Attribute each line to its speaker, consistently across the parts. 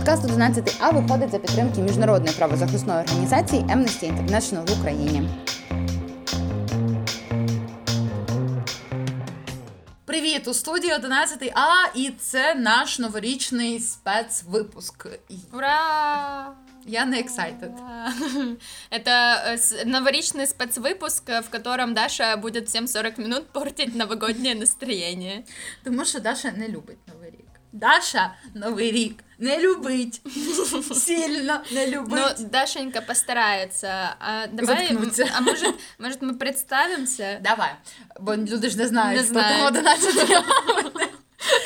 Speaker 1: Подкаст 11 А виходить за підтримки міжнародної правозахисної організації Amnesty International в Україні.
Speaker 2: Привіт! У студії 11 А, і це наш новорічний спецвипуск.
Speaker 3: Ура!
Speaker 2: Я не excited.
Speaker 3: Это э, новорічный спецвыпуск, в котором Даша будет всем 40 минут портить новогоднее настроение.
Speaker 2: Тому що Даша не любить Новий рік. Даша Новий рік не любить. Сильно не любить.
Speaker 3: Ну, Дашенька постарается. А давай,
Speaker 2: Заткнуться.
Speaker 3: а может, может мы представимся?
Speaker 2: Давай, бо люди ж не знають,
Speaker 3: Не
Speaker 2: хто там
Speaker 3: знають.
Speaker 2: 11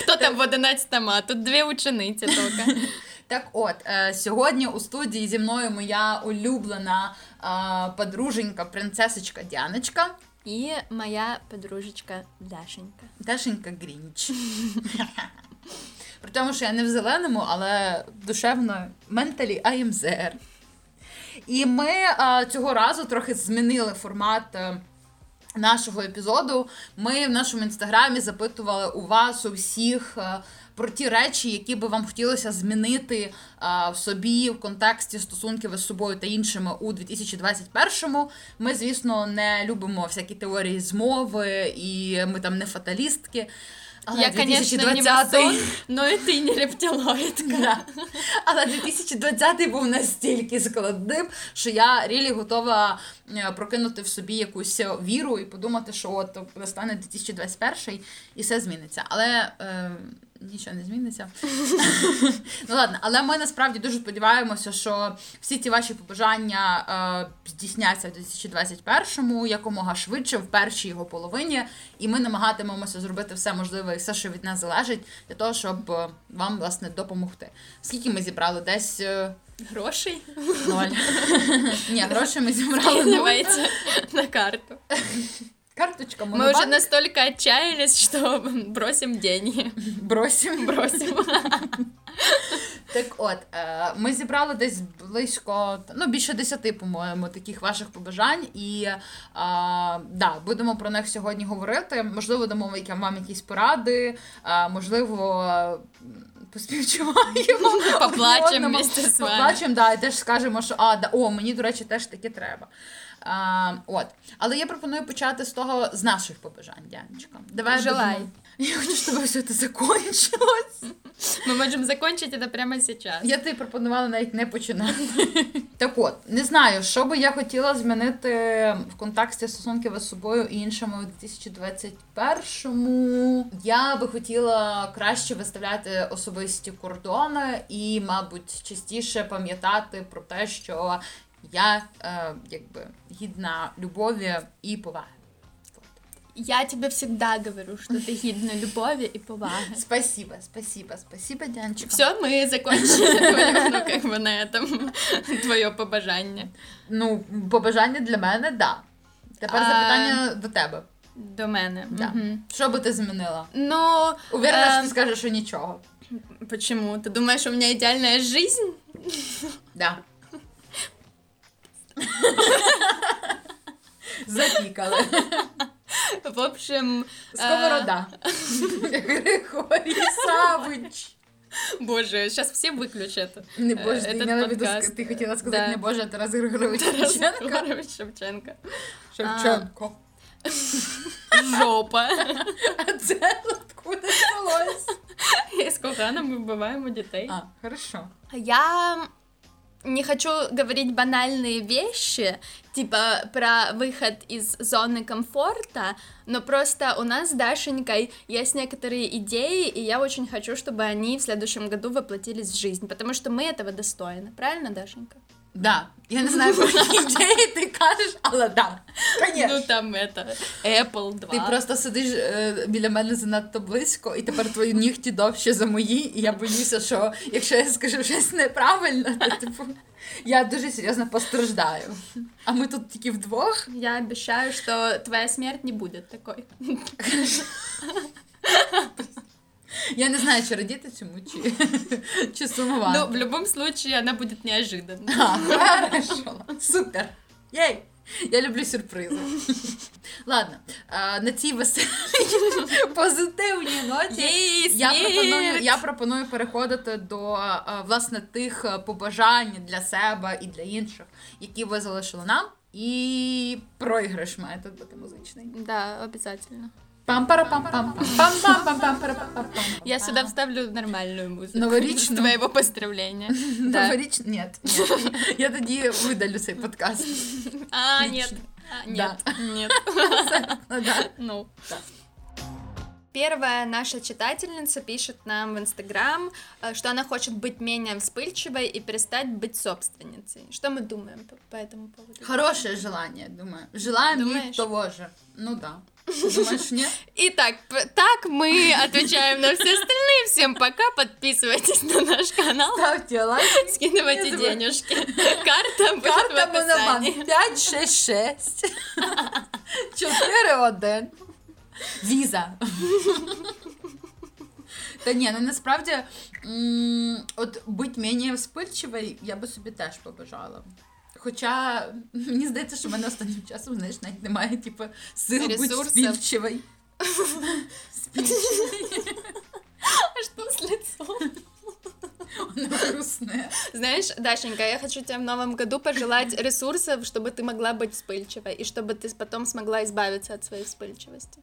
Speaker 3: Хто там в 11 а Тут дві учениці тільки.
Speaker 2: Так от, е, сьогодні у студії зі мною моя улюблена е, подруженька, принцесочка Діаночка.
Speaker 3: І моя подружечка Дашенька.
Speaker 2: Дашенька Грінч. При тому, що я не в зеленому, але душевно менталі am there. І ми а, цього разу трохи змінили формат. е, Нашого епізоду ми в нашому інстаграмі запитували у вас у всіх е, про ті речі, які би вам хотілося змінити е, в собі в контексті стосунків із собою та іншими у 2021-му. Ми, звісно, не любимо всякі теорії змови, і ми там не фаталістки. Але
Speaker 3: Я, конечно, не
Speaker 2: 2020-й
Speaker 3: масон, но и ты не рептилоидка.
Speaker 2: Да. Але 2020 був настільки складним, що я рілі готова е, прокинути в собі якусь віру і подумати, що от настане 2021 і все зміниться. Але е, нічого не зміниться. ну ладно, але ми насправді дуже сподіваємося, що всі ці ваші побажання е, здійсняться в 2021-му якомога швидше, в першій його половині, і ми намагатимемося зробити все можливе і все, що від нас залежить, для того, щоб е, вам власне допомогти. Скільки ми зібрали? Десь е,
Speaker 3: Грошей?
Speaker 2: ноль. Ні, гроші ми зібрали
Speaker 3: на карту.
Speaker 2: Карточка
Speaker 3: Мы уже
Speaker 2: монобанк.
Speaker 3: настолько отчаялись, что бросим деньги.
Speaker 2: бросимо.
Speaker 3: Бросим.
Speaker 2: Так от, е, ми зібрали десь близько, ну, більше десяти, по-моєму, таких ваших побажань. І е, да, будемо про них сьогодні говорити. Можливо, дамо вам- якісь поради, е, можливо. Поспівчуваємо.
Speaker 3: Поплачем
Speaker 2: одне одному.
Speaker 3: вместе з вами.
Speaker 2: Поплачем, да, і теж скажемо, що а, да, о, мені, до речі, теж таке треба. А, от. Але я пропоную почати з того, з наших побажань, Дянечка. Давай
Speaker 3: Желай.
Speaker 2: Я хочу, щоб все це закончилось.
Speaker 3: Мы можем закончить это прямо сейчас.
Speaker 2: Я тобі пропонувала навіть не починати. Так от, не знаю, що би я хотіла змінити в контексті стосунків із собою і іншими у 2021-му. Я би хотіла краще виставляти особисті кордони і, мабуть, частіше пам'ятати про те, що я е, якби гідна любові і поваги.
Speaker 3: Я тебе всегда говорю, что ты гидна любови и поваги.
Speaker 2: Спасибо, спасибо, спасибо, Дянчика.
Speaker 3: Все, мы закончили твое, ну, как бы на этом твое побажание.
Speaker 2: Ну, побажання для мене, да. Тепер
Speaker 3: А,
Speaker 2: запитання до тебе.
Speaker 3: До мене.
Speaker 2: Да.
Speaker 3: Мгм.
Speaker 2: Що би ти змінила?
Speaker 3: Ну,
Speaker 2: Уверена, що
Speaker 3: ем,
Speaker 2: ти скажеш, що нічого.
Speaker 3: почему? Ты думаешь, у меня идеальная жизнь?
Speaker 2: Да. Запікали.
Speaker 3: В общем... э,
Speaker 2: Сковорода. Григорій Савич.
Speaker 3: Боже, сейчас все выключат.
Speaker 2: Не боже, ти
Speaker 3: Этот
Speaker 2: имела в виду,
Speaker 3: подкаст.
Speaker 2: ти хотіла сказати
Speaker 3: Да.
Speaker 2: не боже, а Тарас Григорович
Speaker 3: Тарас
Speaker 2: Шевченко.
Speaker 3: Григорович Шевченко.
Speaker 2: Шевченко.
Speaker 3: Жопа.
Speaker 2: А це откуда взялось?
Speaker 3: Из кохана мы вбиваємо дітей.
Speaker 2: А, хорошо.
Speaker 3: Я не хочу говорить банальные вещи, типа про выход из зоны комфорта, но просто у нас с Дашенькой есть некоторые идеи, и я очень хочу, чтобы они в следующем году воплотились в жизнь, потому что мы этого достойны. Правильно, Дашенька?
Speaker 2: Да. Я не знаю, про які ідеї ти кажеш, але да. Конечно.
Speaker 3: Ну там это, Apple 2.
Speaker 2: Ти просто сидиш е, біля мене занадто близько, і тепер твої нігті довші за мої, і я боюся, що якщо я скажу щось неправильно, то типу я дуже серйозно постраждаю. А ми тут тільки вдвох.
Speaker 3: Я обещаю, что твоя смерть не будет такой.
Speaker 2: Я не знаю, чи радіти цьому, чи, чи сумувати.
Speaker 3: Ну, в любом случае, она будет неожиданной.
Speaker 2: А, хорошо. Супер. Єй! Я люблю сюрпризи. Ладно, а, на цій веселій позитивній ноті я пропоную, я пропоную переходити до а, власне тих побажань для себе і для інших, які ви залишили нам. І проіграш має тут бути музичний.
Speaker 3: Да, обязательно.
Speaker 2: пам пара пам пам пам пам пам пам пара пам пам
Speaker 3: Я сюда вставлю нормальную музыку.
Speaker 2: Новорічну?
Speaker 3: С твоего поздравления. Да.
Speaker 2: Новоріч... Ні, ні. Я тоді видалю цей подкаст.
Speaker 3: А,
Speaker 2: Лично.
Speaker 3: нет. А,
Speaker 2: Да.
Speaker 3: Нет. Нет.
Speaker 2: Ну, да.
Speaker 3: Ну.
Speaker 2: Да.
Speaker 3: Первая наша читательница пишет нам в Инстаграм, э, что она хочет быть менее вспыльчивой и перестать быть собственницей. Что мы думаем по, по этому поводу?
Speaker 2: Хорошее желание, думаю. Желаем ей
Speaker 3: Думаешь?
Speaker 2: того же. Ну да. Думаешь, нет?
Speaker 3: Итак, п- так мы отвечаем на все остальные. Всем пока, подписывайтесь на наш канал,
Speaker 2: Ставьте лайки.
Speaker 3: скидывайте
Speaker 2: Не забывайте.
Speaker 3: денежки. Карта будет в
Speaker 2: Карта Монобанк
Speaker 3: описании.
Speaker 2: 5, 6, 6. 4, 1. Віза. Та ні, ну насправді, м, от бути менее вспильчивою, я би собі теж побажала. Хоча мені здається, що в мене останнім часом, знаєш, навіть немає, типу, сил бути
Speaker 3: Ресурсів.
Speaker 2: спільчивою.
Speaker 3: А что с лицом?
Speaker 2: Воно грустне.
Speaker 3: Знаешь, Дашенька, я хочу тебе в новом году пожелать ресурсов, чтобы ты могла быть вспыльчивой, и чтобы ты потом смогла избавиться от своей вспыльчивости.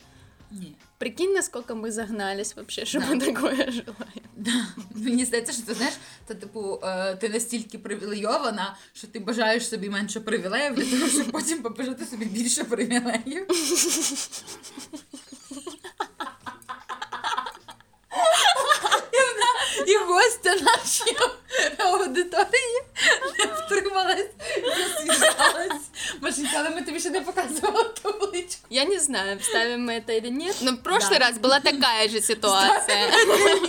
Speaker 2: Ні.
Speaker 3: Прикинь, насколько мы загнались вообще, що
Speaker 2: Да.
Speaker 3: ми такое желаємо.
Speaker 2: Да. Мені здається, що ти знаєш, це типу, е, ти настільки привілейована, що ти бажаєш собі менше привілеїв для того, щоб потім побажати собі більше привілеїв. І вона- І гостя нашої аудиторії не втрималась і засміялась. Машенька, але ми тобі ще не показували табличку.
Speaker 3: Я не знаю, вставим мы это или нет, но в прошлый
Speaker 2: Да.
Speaker 3: раз была такая же ситуация.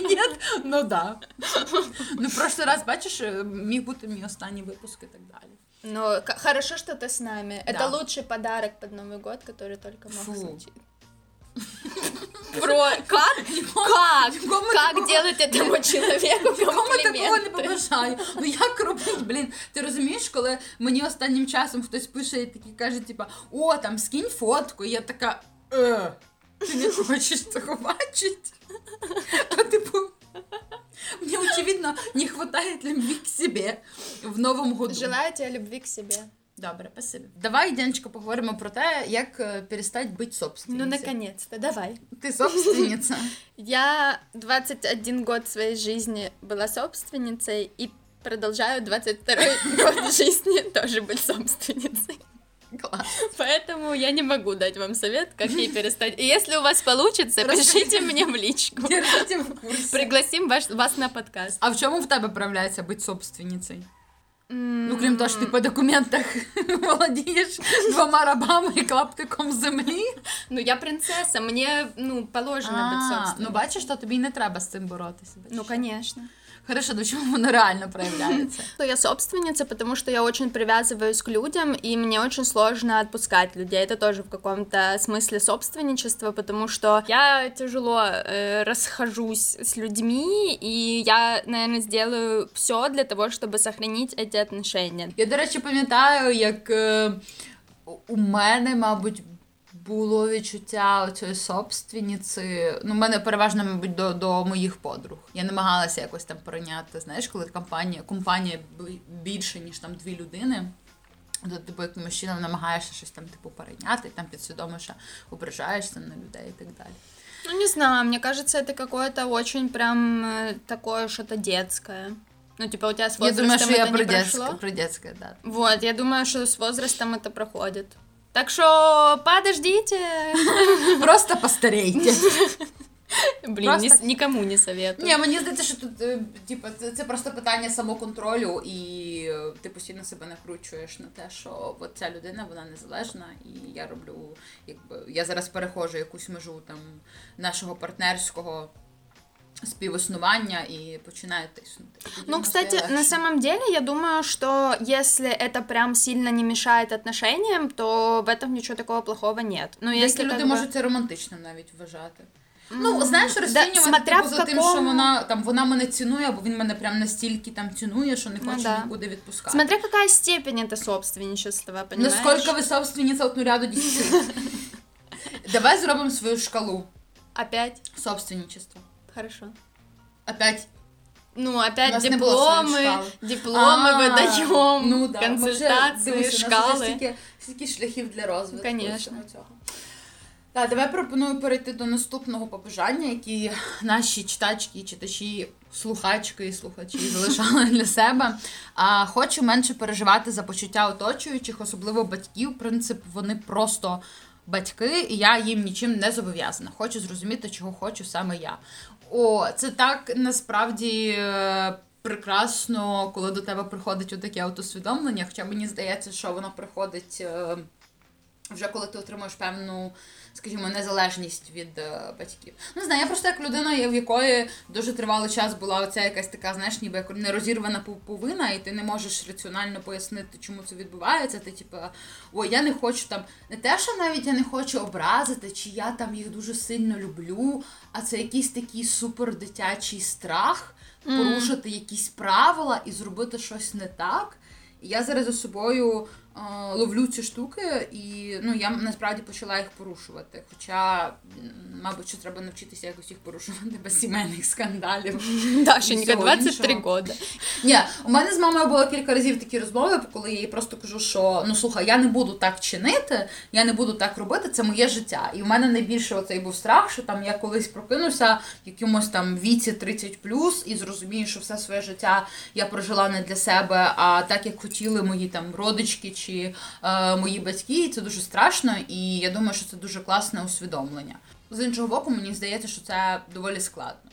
Speaker 2: Ні, ну да. Ну, в прошлый раз, бачиш, міг бути мій останній випуск і так далі.
Speaker 3: Но к- хорошо, что ты с нами.
Speaker 2: Да.
Speaker 3: Это лучший подарок под Новый год, который только мог
Speaker 2: Фу.
Speaker 3: случиться. Про как? Как?
Speaker 2: Нікому
Speaker 3: Как
Speaker 2: такого-
Speaker 3: делать этому человеку
Speaker 2: Нікому такого не
Speaker 3: комплименты?
Speaker 2: побажаю. Ну як робить, блін? Ти розумієш, коли мені останнім часом хтось пише і такий каже, типа, о, там скинь фотку, і я така. Е, ти не хочеш цього бачити? А типу. Мені, очевидно, не хватає любви к себе в новому году.
Speaker 3: Желаю тебе любви к себе.
Speaker 2: Добре, спасибо. Давай, Дянечка, поговоримо про те, як е, перестати бути
Speaker 3: Ну,
Speaker 2: собственницею.
Speaker 3: наконец-то, давай.
Speaker 2: Ти собственниця.
Speaker 3: Я 21 год своей жизни была собственницей и продолжаю 22 год жизни тоже быть собственницей.
Speaker 2: Клас.
Speaker 3: Поэтому я не могу дать вам совет, как ей перестать. И если у вас получится, пишите мне в личку.
Speaker 2: Держите в курсі.
Speaker 3: Пригласим ваш, вас на подкаст.
Speaker 2: А в чому в тебе проявляється бути собственницею? Ну, крім того, що ти по документах володієш двома рабами і клаптиком землі.
Speaker 3: Ну, я принцеса, мені ну, положено быть
Speaker 2: А,
Speaker 3: собственной.
Speaker 2: ну бачиш, то тобі не треба з цим боротися.
Speaker 3: Ну, конечно
Speaker 2: Хорошо, до чому воно реально проявляється?
Speaker 3: Что я собственница, потому что я очень привязываюсь к людям, и мне очень сложно отпускать людей. Это тоже в каком-то смысле собственничество, потому что я тяжело э, расхожусь с людьми, и я, наверное, сделаю все для того, чтобы сохранить эти отношения.
Speaker 2: Я, до речі, пам'ятаю, як е, у мене, мабуть, було відчуття цієї собственниці. Ну, в мене переважно, мабуть, до, до моїх подруг. Я намагалася якось там прийняти, знаєш, коли компанія, компанія бі- більше, ніж там дві людини. То, типу, якимось чином намагаєшся щось там, типу, перейняти, там підсвідомо, що ображаєшся на людей і так далі.
Speaker 3: Ну, не знаю, мне кажется, это какое-то очень прям э, такое что-то детское. Ну, типа, у тебя с
Speaker 2: Я
Speaker 3: возрастом
Speaker 2: думаю, що я
Speaker 3: это
Speaker 2: про
Speaker 3: не
Speaker 2: дітське,
Speaker 3: прошло?
Speaker 2: про дітське, да.
Speaker 3: Вот, я думаю, что с возрастом это проходит. Так что подождите.
Speaker 2: Просто постарейте.
Speaker 3: Блин,
Speaker 2: Просто-
Speaker 3: ни с- никому не советую.
Speaker 2: Ні, мені здається, що тут е, типу, це, це просто питання самоконтролю, і е, ти постійно себе накручуєш на те, що от ця людина вона незалежна, і я роблю, якби я зараз перехожу якусь межу там нашого партнерського співіснування і починаю тиснути. І тоді
Speaker 3: Ну,
Speaker 2: воно
Speaker 3: кстати,
Speaker 2: стає
Speaker 3: на
Speaker 2: легше.
Speaker 3: самом деле, я думаю, что если это прям сильно не мешает отношениям, то в этом ничего такого плохого нет. Ну,
Speaker 2: Деякі
Speaker 3: если
Speaker 2: люди
Speaker 3: как бы-
Speaker 2: можуть це романтичним навіть вважати. Ну, знаєш, розцінювати
Speaker 3: смотря
Speaker 2: типу,
Speaker 3: в
Speaker 2: за тим, що
Speaker 3: какому-
Speaker 2: вона там вона мене цінує, або він мене прям настільки там цінує, що не
Speaker 3: Ну
Speaker 2: хоче
Speaker 3: да.
Speaker 2: нікуди відпускати.
Speaker 3: Смотря какая степень это собственничества,
Speaker 2: Ну,
Speaker 3: понимаешь?
Speaker 2: скільки ви собственниця от нуля до 10? Давай зробимо свою шкалу
Speaker 3: Опять?
Speaker 2: собственничества.
Speaker 3: Хорошо.
Speaker 2: Опять.
Speaker 3: Ну,
Speaker 2: У
Speaker 3: опять
Speaker 2: нас не було своєї
Speaker 3: дипломы,
Speaker 2: шкали.
Speaker 3: дипломы
Speaker 2: А,
Speaker 3: выдаем,
Speaker 2: ну, да. Ми вже,
Speaker 3: консультации,
Speaker 2: дивися, у нас вже
Speaker 3: шкалы.
Speaker 2: Стільки, стільки шляхів для розвитку.
Speaker 3: Конечно.
Speaker 2: всього цього. Так, давай пропоную перейти до наступного побажання, які наші читачки, читачі, слухачки і слухачі залишали для себе. А, хочу менше переживати за почуття оточуючих, особливо батьків. Принцип вони просто батьки, і я їм нічим не зобов'язана. Хочу зрозуміти, чого хочу саме я. О, це так насправді. е, Прекрасно, коли до тебе приходить таке автосвідомлення, хоча мені здається, що воно приходить е, вже коли ти отримуєш певну, скажімо, незалежність від е, батьків. Ну, Не знаю, я просто як людина, в якої дуже тривалий час була оця якась така, знаєш, ніби як нерозірвана пуповина, і ти не можеш раціонально пояснити, чому це відбувається. Ти типу, ой, я не хочу там, не те, що навіть я не хочу образити, чи я там їх дуже сильно люблю, а це якийсь такий супер дитячий страх порушити якісь правила і зробити щось не так. І я зараз за собою ловлю ці штуки, і ну я насправді почала їх порушувати. Хоча, мабуть, що треба навчитися якось їх порушувати без сімейних скандалів.
Speaker 3: Дашенька,
Speaker 2: всього
Speaker 3: 23
Speaker 2: іншого.
Speaker 3: года.
Speaker 2: Ні, у мене з мамою було кілька разів такі розмови, коли я їй просто кажу, що ну слухай, я не буду так чинити, я не буду так робити, це моє життя. І в мене найбільше оцей був страх, що там я колись прокинуся в якомусь там віці 30 і зрозумію, що все своє життя я прожила не для себе, а так як хотіли мої там родички чи е, мої батьки. І це дуже страшно, і я думаю, що це дуже класне усвідомлення. З іншого боку, мені здається, що це доволі складно.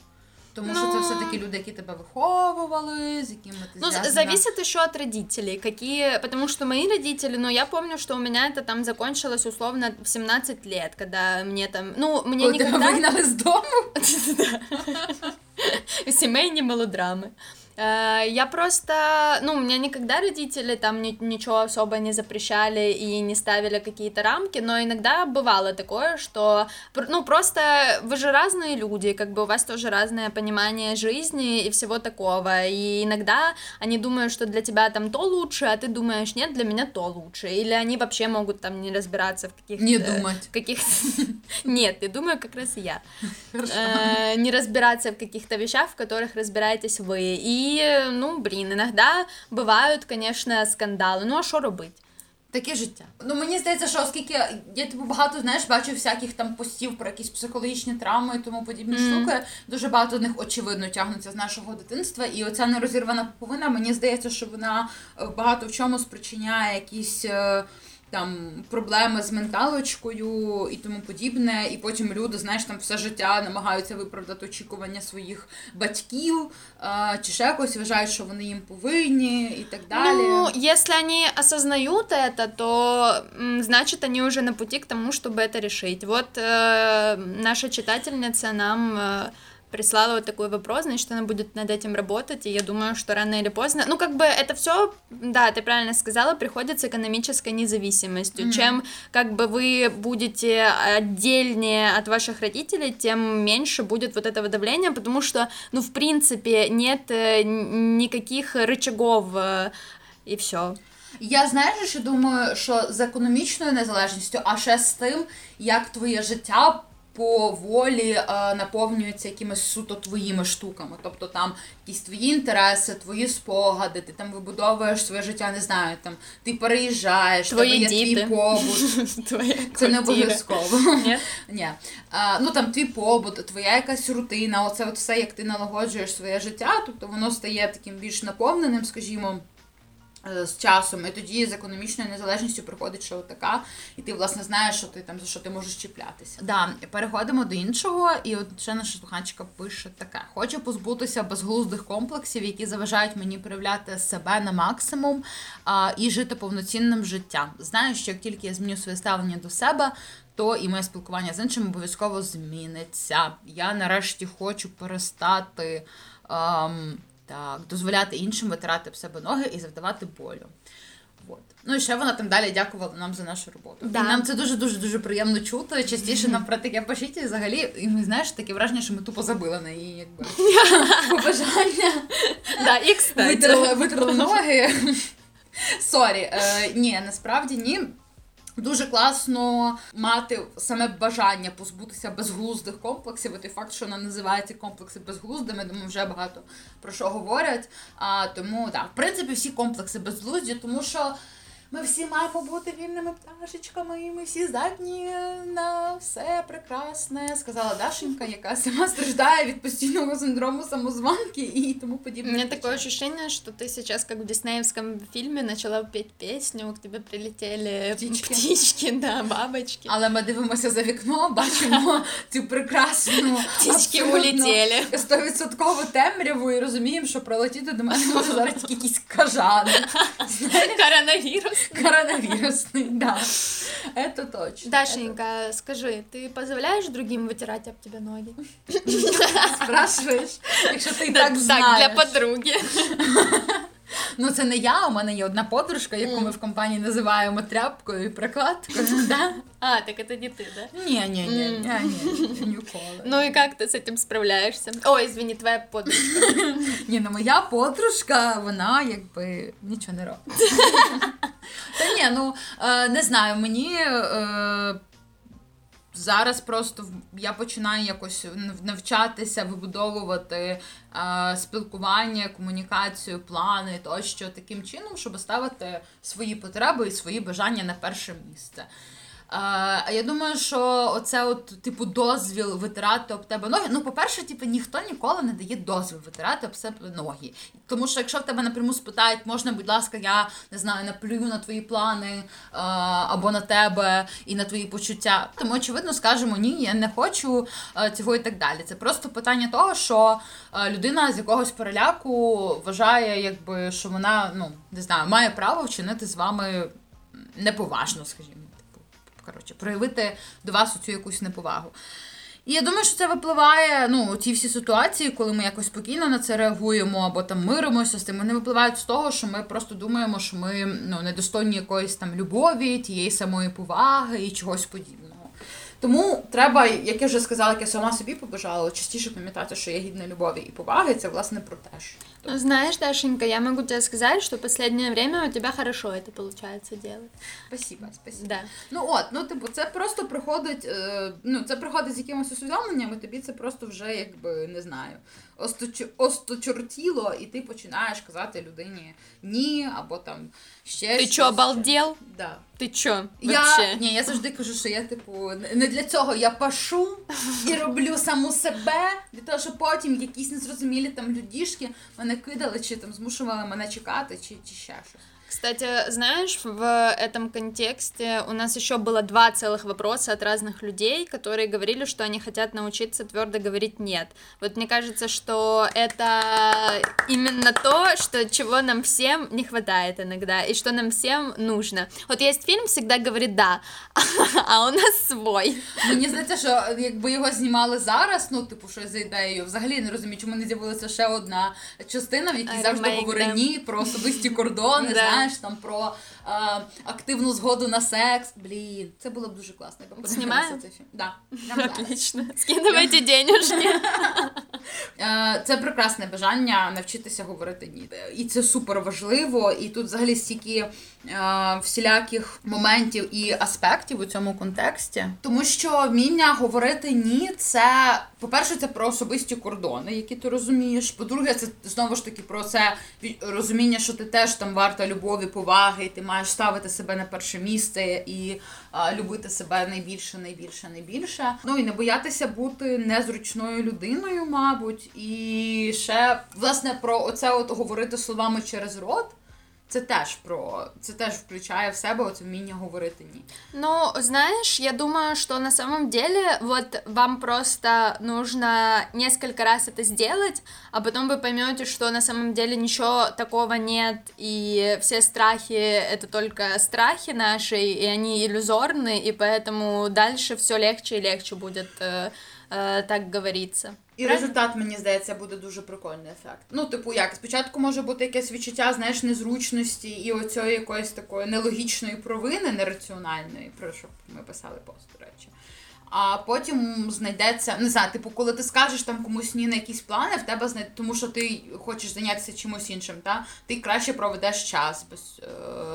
Speaker 2: Тому що це
Speaker 3: Ну.
Speaker 2: все-таки люди, які тебе виховували, з якими ти
Speaker 3: Ну,
Speaker 2: зв'язана.
Speaker 3: зависит еще от родителей, какие, потому что мои родители, ну, я помню, что у меня это там закончилось условно в 17 лет, когда мне там, ну, мне
Speaker 2: Коли тебе
Speaker 3: никогда...
Speaker 2: вигнали з дому.
Speaker 3: Семейные мелодрамы. Э, Я просто, ну, у меня никогда родители там ни- ничего особо не запрещали и не ставили какие-то рамки, но иногда бывало такое, что, ну, просто вы же разные люди, как бы у вас тоже разное понимание жизни и всего такого, и иногда они думают, что для тебя там то лучше, а ты думаешь, нет, для меня то лучше, или они вообще могут там не разбираться в каких-то...
Speaker 2: Не думать.
Speaker 3: в каких Нет, я думаю, как раз и я. Э, не разбираться в каких-то вещах, в которых разбираетесь вы. И, ну, блин, иногда бывают, конечно, скандалы. Ну, а що робити?
Speaker 2: Таке життя. Ну мені здається, що оскільки я типу багато знаєш, бачу всяких там постів про якісь психологічні травми і тому подібні штуки. Дуже багато з них очевидно тягнуться з нашого дитинства. І оця нерозірвана пуповина, мені здається, що вона е, багато в чому спричиняє якісь е, Там проблеми з менталочкою і тому подібне, і потім люди, знаєш, там все життя намагаються виправдати очікування своїх батьків, е, чи ще якось вважають, що вони їм повинні, і так далі.
Speaker 3: Ну, если они осознают это, то м, значит они уже на пути к тому, чтобы это решить. Вот э, наша читательница нам э, прислала вот такой вопрос, значит, она будет над этим работать, и я думаю, что рано или поздно, ну, как бы это все, да, ты правильно сказала, приходит с экономической независимостью. Чем как бы вы будете отдельнее от ваших родителей, тем меньше будет вот этого давления, потому что, ну, в принципе, нет э, н- никаких рычагов, э, и все.
Speaker 2: Я знаєш, що думаю, що з економічною незалежністю, а ще з тим, як твоє життя поволі е, наповнюється якимись суто твоїми штуками. Тобто там якісь твої інтереси, твої спогади, ти там вибудовуєш своє життя, не знаю, там ти переїжджаєш,
Speaker 3: Твої
Speaker 2: тебе є
Speaker 3: діти.
Speaker 2: твій побут.
Speaker 3: Твоя
Speaker 2: Це не
Speaker 3: квартира.
Speaker 2: обов'язково.
Speaker 3: Ні?
Speaker 2: Ні. А, ну там твій побут, твоя якась рутина, оце от все, як ти налагоджуєш своє життя, тобто воно стає таким більш наповненим, скажімо. Е, З часом, і тоді з економічною незалежністю приходить що така, і ти власне знаєш, що ти там за що ти можеш чіплятися. Да, переходимо до іншого, і от ще наша слухачка пише таке: хочу позбутися безглуздих комплексів, які заважають мені проявляти себе на максимум а, і жити повноцінним життям. Знаю, що як тільки я зміню своє ставлення до себе, то і моє спілкування з іншими обов'язково зміниться. Я нарешті хочу перестати. ем, так, дозволяти іншим витирати в себе ноги і завдавати болю. Вот. Ну і ще вона там далі дякувала нам за нашу роботу.
Speaker 3: Да.
Speaker 2: І нам це дуже дуже дуже приємно чути. Частіше нам про таке пишіть і взагалі, і ми знаєш, таке враження, що ми тупо забили на її якби побажання.
Speaker 3: Да, и кстати.
Speaker 2: Витерли, витерли ноги. Sorry, е, ні, насправді ні. Дуже класно мати саме бажання позбутися безглуздих комплексів. І той факт, що вона називає комплекси безглуздими, думаю, вже багато про що говорять. А, тому так, в принципі, всі комплекси безглузді, тому що ми всі маємо бути вільними пташечками, і ми всі здатні на все прекрасне, сказала Дашенька, яка сама страждає від постійного синдрому самозванки і тому
Speaker 3: У
Speaker 2: подібне.
Speaker 3: меня такое ощущение, что ты сейчас, как в диснеевском фильме, начала петь песню, к тебе прилетели
Speaker 2: Птички.
Speaker 3: птички да, бабочки.
Speaker 2: Але ми дивимося за вікно, бачимо цю прекрасну
Speaker 3: Птички улетели.
Speaker 2: Стовідсоткову темряву і розуміємо, що прилетіти до мене може зараз тільки якийсь кажан.
Speaker 3: Коронавирус.
Speaker 2: Коронавірусний, да. Это точно.
Speaker 3: Дашенька, скажи, ты позволяешь другим вытирать об тебя ноги?
Speaker 2: Это Спрашуєш, якщо ти і
Speaker 3: Да,
Speaker 2: так знаєш.
Speaker 3: для подруги.
Speaker 2: Ну це не я, у мене є одна подружка, яку ми в компанії називаємо тряпкою і прокладкою. Да?
Speaker 3: А, так это не ты, да?
Speaker 2: Ні, ні, ні, ні, ні, ніколи.
Speaker 3: Ну и как ты с этим справляешься? Ой, извини, твоя подружка.
Speaker 2: Ні, ну моя подружка, вона якби нічого не робить. Та ні, ну е, не знаю, мені. Е, Зараз просто я починаю якось навчатися вибудовувати е, спілкування, комунікацію, плани тощо таким чином, щоб ставити свої потреби і свої бажання на перше місце. А я думаю, що оце от, типу, дозвіл витирати об тебе ноги. Ну, по-перше, типу, ніхто ніколи не дає дозвіл витирати об себе ноги. Тому що якщо в тебе напряму спитають, можна, будь ласка, я не знаю, наплюю на твої плани або на тебе і на твої почуття, то ми очевидно скажемо ні, я не хочу цього і так далі. Це просто питання того, що людина з якогось переляку вважає, якби що вона ну не знаю, має право вчинити з вами неповажно, скажімо. Коротше, проявити до вас оцю якусь неповагу. І я думаю, що це випливає, ну, ті всі ситуації, коли ми якось спокійно на це реагуємо або там миримося з тим, вони випливають з того, що ми просто думаємо, що ми ну, недостойні якоїсь там любові, тієї самої поваги і чогось подібного. Тому треба, як я вже сказала, як я сама собі побажала, частіше пам'ятати, що я гідна любові і поваги, це власне про те ж.
Speaker 3: Ну, знаешь, Дашенька, я могу тебе сказать, что последнее время у тебя хорошо это получается делать.
Speaker 2: Спасибо, спасибо.
Speaker 3: Да.
Speaker 2: Ну от, ну типу, це просто приходить, е, ну це приходить з якимось усвідомленням, і тобі це просто вже якби не знаю, осточу- осточортіло, і ти починаєш казати людині ні, або там ще
Speaker 3: Ты
Speaker 2: щось.
Speaker 3: чё, обалдел?
Speaker 2: Да.
Speaker 3: Ты чё,
Speaker 2: Я,
Speaker 3: вообще?
Speaker 2: ні, я завжди кажу, що я, типу, не для цього я пашу і роблю саму себе, для того, щоб потім якісь незрозумілі там людішки мене кидали, чи там змушували мене чекати, чи, чи ще щось.
Speaker 3: Кстати, знаешь, в этом контексте у нас еще было два целых вопроса от разных людей, которые говорили, что они хотят научиться твердо говорить нет. Вот мне кажется, что это именно то, что чего нам всем не хватает иногда, и что нам всем нужно. Вот есть фильм «Всегда говорит да», а у нас свой.
Speaker 2: Мені здається, що якби його знімали зараз, ну типу, що за ідеєю, взагалі не розумію, чому не з'явилася ще одна частина, в якій
Speaker 3: А,
Speaker 2: завжди
Speaker 3: ремейк,
Speaker 2: говорить
Speaker 3: да.
Speaker 2: ні про особисті кордони,
Speaker 3: Да.
Speaker 2: Знаєш, там про е, активну згоду на секс. Блін, це було б дуже класно.
Speaker 3: Знімаємо?
Speaker 2: цей фільм. Да.
Speaker 3: Отлично. Скидывайте денежки.
Speaker 2: Е, Це прекрасне бажання навчитися говорити ні. І це супер важливо. І тут взагалі стільки е, всіляких моментів і аспектів у цьому контексті. Тому що вміння говорити ні, це, по-перше, це про особисті кордони, які ти розумієш. По-друге, це знову ж таки про це розуміння, що ти теж там варта любові, поваги, і ти маєш ставити себе на перше місце і а, любити себе найбільше, найбільше, найбільше. Ну і не боятися бути незручною людиною, мабуть. І ще власне про оце от говорити словами через рот. Це теж про це теж включає в себе оце вміння говорити ні.
Speaker 3: Ну, знаешь, я думаю, что на самом деле вот вам просто нужно несколько раз это сделать, а потом вы поймете, что на самом деле ничего такого нет, и все страхи это только страхи наши, и они иллюзорны, и поэтому дальше все легче и легче будет э, так говорится.
Speaker 2: І результат, мені здається, буде дуже прикольний ефект. Ну, типу, як спочатку може бути якесь відчуття, знаєш, незручності і оцієї якоїсь такої нелогічної провини, нераціональної, про що ми писали пост, до речі. А потім знайдеться, не знаю, типу, коли ти скажеш там комусь ні на якісь плани, в тебе знайде, тому що ти хочеш зайнятися чимось іншим, та ти краще проведеш час без е,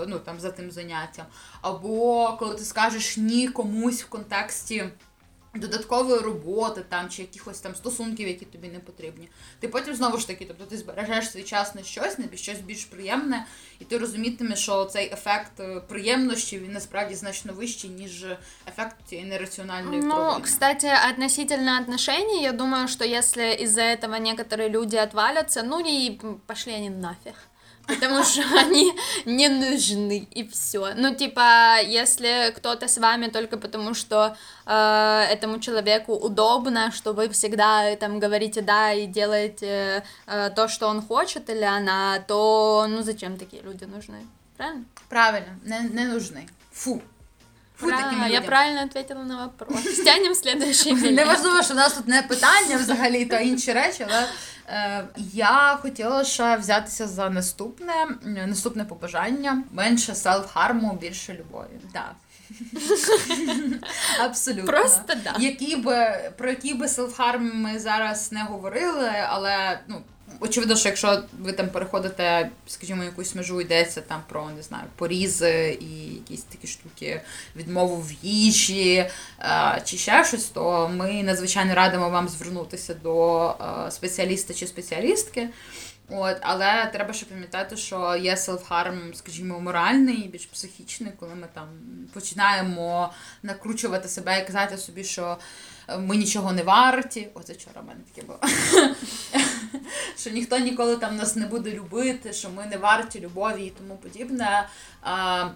Speaker 2: ну там за тим заняттям. Або коли ти скажеш ні комусь в контексті додаткової роботи там чи якихось там стосунків, які тобі не потрібні. Ти потім знову ж таки, тобто ти збережеш свій час на щось, на щось більш приємне, і ти розумітимеш, що цей ефект е, приємності він насправді значно вищий, ніж ефект цієї нераціональної
Speaker 3: Ну,
Speaker 2: провини.
Speaker 3: кстати, относительно отношений, я думаю, что если из-за этого некоторые люди отвалятся, ну и пошли они нафиг. Потому что они не нужны, и все. Ну, типа, если кто-то с вами только потому, что э, этому человеку удобно, что вы всегда там говорите да и делаете э, то, что он хочет или она, то ну зачем такие люди нужны? Правильно?
Speaker 2: Правильно, не, не нужний. Фу. Фу
Speaker 3: Правильно, я правильно ответила на вопрос. Стянем следующий билет.
Speaker 2: Неважливо, що в нас тут не питання взагалі, то інші речі, але е, я хотіла ще взятися за наступне, наступне побажання. Менше селф-харму, більше любові. Так. Абсолютно.
Speaker 3: Просто да.
Speaker 2: Які би, про який би селф-харм ми зараз не говорили, але ну. Очевидно, що якщо ви там переходите, скажімо, якусь межу йдеться там про не знаю, порізи і якісь такі штуки, відмову в їжі е, чи ще щось, то ми надзвичайно радимо вам звернутися до е, спеціаліста чи спеціалістки. От, але треба ще пам'ятати, що є селф-харм, скажімо, моральний, більш психічний, коли ми там починаємо накручувати себе і казати собі, що е, ми нічого не варті. Оце вчора в мене таке було. що ніхто ніколи там нас не буде любити, що ми не варті любові і тому подібне. А,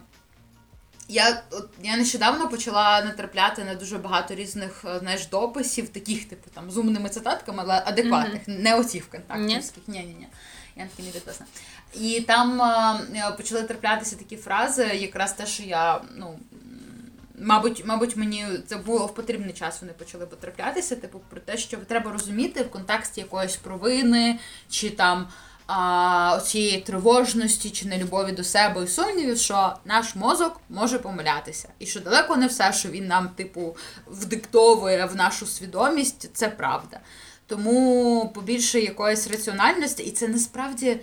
Speaker 2: я, от, я нещодавно почала натрапляти на дуже багато різних е, знаєш, дописів, таких, типу, там, з умними цитатками, але адекватних, не оці вконтактівських. Ні, ні, ні. Я таки не підписана. І там е, почали траплятися такі фрази, якраз те, що я, ну. Мабуть, мабуть, мені це було в потрібний час. Вони почали потраплятися. Типу, про те, що треба розуміти в контексті якоїсь провини, чи там а, цієї тривожності, чи нелюбові до себе і сумнівів, що наш мозок може помилятися, і що далеко не все, що він нам, типу, вдиктовує в нашу свідомість, це правда. Тому побільше якоїсь раціональності, і це насправді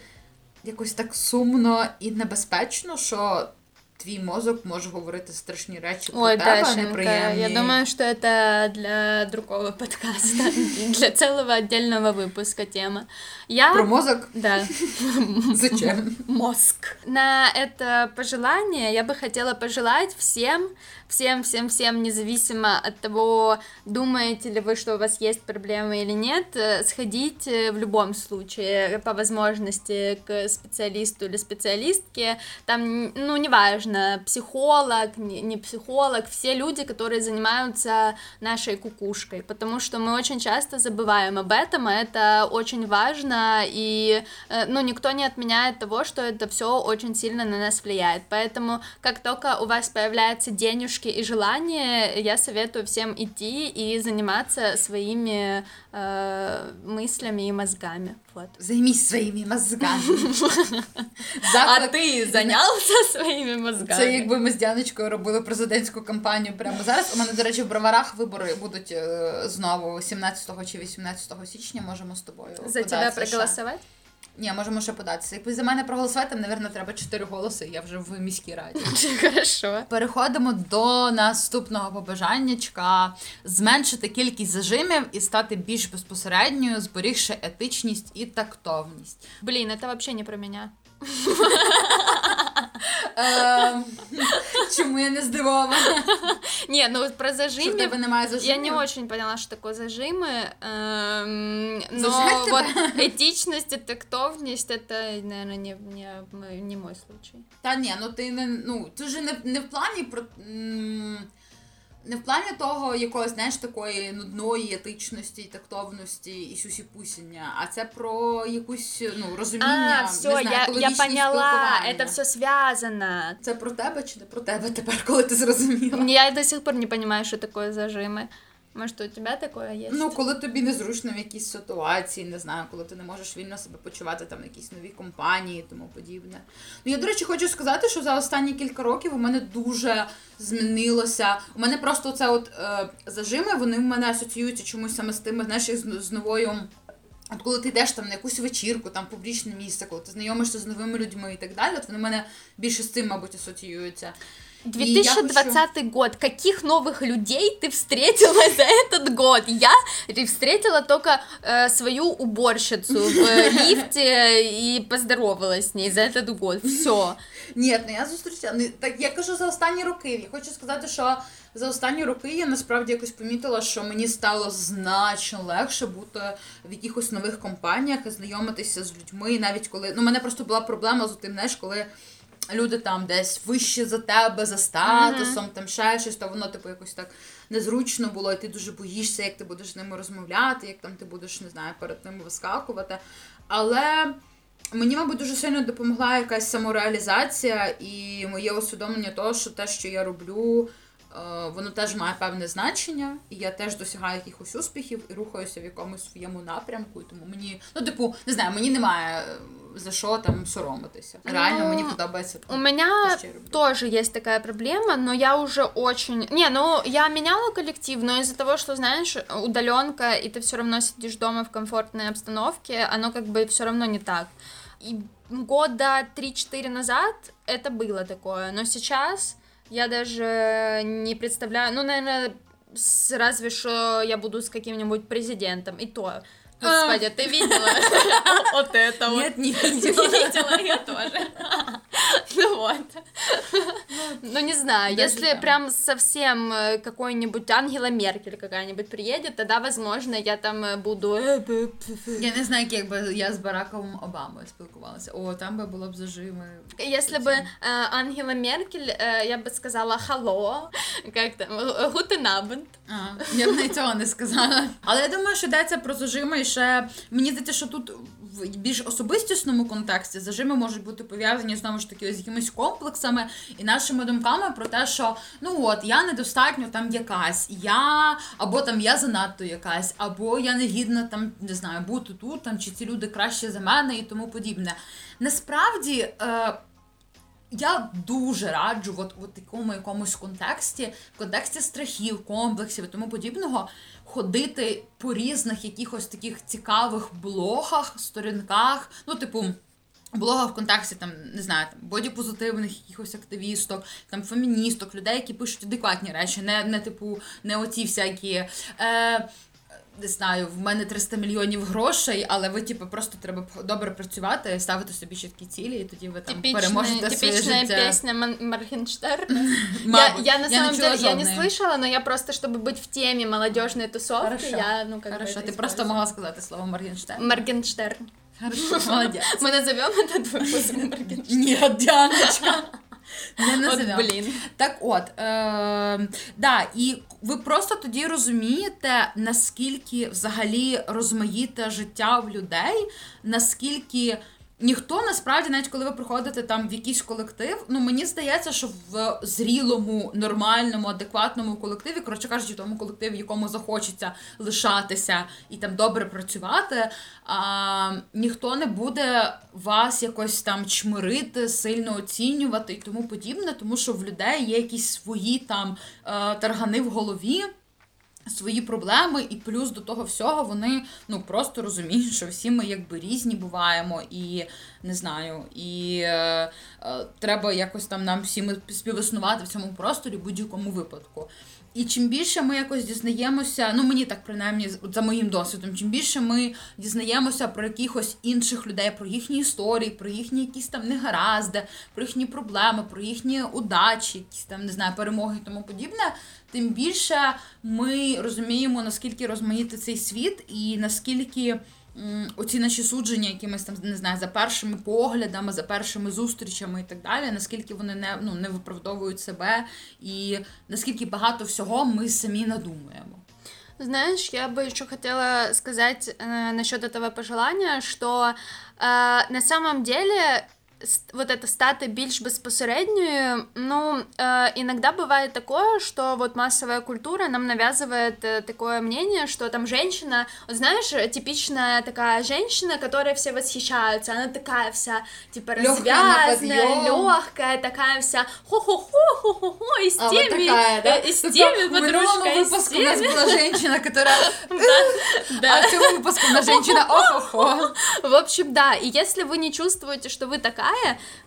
Speaker 2: якось так сумно і небезпечно, що твій мозок може говорити страшні речі про
Speaker 3: Ой,
Speaker 2: тебе,
Speaker 3: Дашенька,
Speaker 2: неприємні.
Speaker 3: я думаю, что это для другого подкаста, для целого отдельного выпуска тема. Я...
Speaker 2: Про мозок
Speaker 3: Да.
Speaker 2: зачем?
Speaker 3: Мозг. На это пожелание я бы хотела пожелать всем, всем, всем, всем, независимо от того, думаете ли вы, что у вас есть проблемы или нет, э, сходить в любом случае по возможности к специалисту или специалистке. Там, ну, неважно, психолог, не, психолог, все люди, которые занимаются нашей кукушкой, потому что мы очень часто забываем об этом, а это очень важно, и, э, ну, никто не отменяет того, что это все очень сильно на нас влияет. Поэтому, как только у вас появляются денежки и желание, я советую всем идти и заниматься своими э, мыслями и мозгами. Вот.
Speaker 2: Займись своїми мозгами.
Speaker 3: А
Speaker 2: Заклик.
Speaker 3: ты занялся своими мозгами?
Speaker 2: Це якби ми з Дяночкою робили президентську кампанію прямо зараз. У мене, до речі, в броварах вибори будуть е, знову 17 чи 18 січня. Можемо з тобою
Speaker 3: За тебя
Speaker 2: податися ще.
Speaker 3: проголосовать?
Speaker 2: Ні, можемо ще податися. Якби за мене проголосувати, там, напевно, треба 4 голоси. Я вже в міській раді.
Speaker 3: Хорошо.
Speaker 2: Переходимо до наступного побажаннячка. Зменшити кількість зажимів і стати більш безпосередньою, зберігши етичність і тактовність.
Speaker 3: Блін, це взагалі не про меня.
Speaker 2: Ем, Чому я не здивована?
Speaker 3: Не, ну про
Speaker 2: Що в
Speaker 3: зажимы
Speaker 2: тебе немає зажимів?
Speaker 3: Я не очень поняла, что такое зажимы, эм, но
Speaker 2: Зажать
Speaker 3: вот этичность и тактовность это, наверное, не, не, м- не мой случай.
Speaker 2: Та ні, ну ти не ну ти ж не, не в плані про. м, не в плані того якоїсь, знаєш, такої нудної етичності, тактовності і сюсіпусіння, а це про якусь ну розуміння.
Speaker 3: А, все,
Speaker 2: не знаю,
Speaker 3: я, я поняла, це все зв'язано.
Speaker 2: Це про тебе чи не про тебе тепер, коли ти зрозуміла?
Speaker 3: Я до сих пор не розумію, що такое зажимы. Может, у тебя такое есть?
Speaker 2: Ну, коли тобі незручно в якійсь ситуації, не знаю, коли ти не можеш вільно себе почувати там в якійсь новій компанії, тому подібне. Ну, я, до речі, хочу сказати, що за останні кілька років у мене дуже змінилося. У мене просто це от е, зажими, вони в мене асоціюються чомусь саме з тими, знаєш, з, з новою. От коли ти йдеш там на якусь вечірку, там публічне місце, коли ти знайомишся з новими людьми і так далі, от вони в мене більше з цим, мабуть, асоціюються. И я
Speaker 3: 2020 год. Каких новых людей ты встретила за этот год? Я встретила только э, свою уборщицу в э, лифте и поздоровалась с ней за этот год. Все.
Speaker 2: Ні, ну я зустрічала. Ну, так я кажу за останні роки. Я хочу сказати, що за останні роки я насправді якось помітила, що мені стало значно легше бути в якихось нових компаніях і знайомитися з людьми, навіть коли ну, у мене просто була проблема з тим, знаєш, коли. Люди там десь вище за тебе, за статусом, mm-hmm. там ще щось, то воно типу якось так незручно було, і ти дуже боїшся, як ти будеш з ними розмовляти, як там ти будеш, не знаю, перед ними вискакувати. Але мені, мабуть, дуже сильно допомогла якась самореалізація і моє усвідомлення того, що те, що я роблю, воно теж має певне значення, і я теж досягаю якихось успіхів і рухаюся в якомусь своєму напрямку. І тому мені, ну, типу, не знаю, мені немає за що там соромитися. Реально ну, мені подобається.
Speaker 3: У меня тоже есть такая проблема, но я уже очень... Не, ну, я меняла коллектив, но из-за того, что, знаешь, удаленка, и ты все равно сидишь дома в комфортной обстановке, оно как бы все равно не так. И года 3-4 назад это было такое, но сейчас я даже не представляю, ну, наверное, разве что я буду с каким-нибудь президентом, и то Господи, а. ты видела вот это вот?
Speaker 2: Нет, не видела.
Speaker 3: Не видела, я тоже. Ну вот. Ну не знаю, если прям совсем э, какой-нибудь Ангела Меркель какая-нибудь приедет, тогда, возможно, я там э, буду... Э,
Speaker 2: я не знаю, якби я з Бараком Обамою спілкувалася. О, там би було б зажими.
Speaker 3: Если бы Ангела Меркель, я бы сказала «Халло», как там, «Гутен Абенд».
Speaker 2: Я б на цього не сказала. Але я думаю, що йдеться про зажими ще мені здається, що тут в більш особистісному контексті зажими можуть бути пов'язані знову ж таки з якимись комплексами і нашими думками про те, що ну от я недостатньо там якась, я або там я занадто якась, або я не гідна там не знаю бути тут, там чи ці люди краще за мене і тому подібне. Насправді. Е, я дуже раджу, от в такому якомусь контексті, в контексті страхів, комплексів і тому подібного, ходити по різних якихось таких цікавих блогах, сторінках, ну, типу. Блогах в контексті там не знаю, там бодіпозитивних якихось активісток, там феміністок, людей, які пишуть адекватні речі, не не типу, не оці всякі. Е, не знаю, в мене 300 мільйонів грошей, але ви, типу, просто треба добре працювати, ставити собі чіткі цілі, і тоді ви там типичная, переможете своє життя.
Speaker 3: Типичная песня Моргенштерна. я, я на самом деле, я не слышала, но я просто, чтобы быть в теме молодежной тусовки, Хорошо. я, ну, как
Speaker 2: Хорошо, ты просто могла сказать слово Моргенштерн.
Speaker 3: Моргенштерн.
Speaker 2: Хорошо, молодец.
Speaker 3: Мы назовем этот выпуск Моргенштерн.
Speaker 2: Нет, Дианочка. Не
Speaker 3: От, блін.
Speaker 2: Так от, е, да, і ви просто тоді розумієте, наскільки взагалі розмаїте життя в людей, наскільки. Ніхто насправді, навіть коли ви приходите там в якийсь колектив, ну мені здається, що в зрілому, нормальному, адекватному колективі, коротше кажучи, тому колективі, в якому захочеться лишатися і там добре працювати, а, ніхто не буде вас якось там чмирити, сильно оцінювати і тому подібне, тому що в людей є якісь свої там е, таргани в голові свої проблеми, і плюс до того всього вони ну просто розуміють, що всі ми якби різні буваємо, і не знаю, і е, е, треба якось там нам всім співіснувати в цьому просторі в будь-якому випадку. І чим більше ми якось дізнаємося, ну мені так принаймні за моїм досвідом, чим більше ми дізнаємося про якихось інших людей, про їхні історії, про їхні якісь там негаразди, про їхні проблеми, про їхні удачі, якісь там не знаю, перемоги і тому подібне, тим більше ми розуміємо, наскільки розмаїти цей світ і наскільки оці наші судження, якимись там не знаю, за першими поглядами, за першими зустрічами і так далі, наскільки вони не ну, не виправдовують себе, і наскільки багато всього ми самі надумаємо.
Speaker 3: Знаешь, я бы еще хотела сказать э, насчет этого пожелания, что э, на самом деле с- вот это стати більш безпосередньою, ну, э, иногда бывает такое, что вот массовая культура нам навязывает э, такое мнение, что там женщина, вот знаешь, типичная такая женщина, которой все восхищаются, она такая вся, типа,
Speaker 2: Лёгкая на
Speaker 3: развязная,
Speaker 2: подъём.
Speaker 3: легкая, такая вся хо-хо-хо, хо-хо-хо, и с
Speaker 2: А, вот
Speaker 3: теми,
Speaker 2: такая, да?
Speaker 3: э, и с
Speaker 2: Тобто
Speaker 3: теми
Speaker 2: в минулому
Speaker 3: подружка, и с
Speaker 2: випуску у нас
Speaker 3: теми.
Speaker 2: була жінка, яка а
Speaker 3: Да.
Speaker 2: в цьому випуску у нас жінка охо-хо.
Speaker 3: В общем, да, и если вы не чувствуете, что вы такая,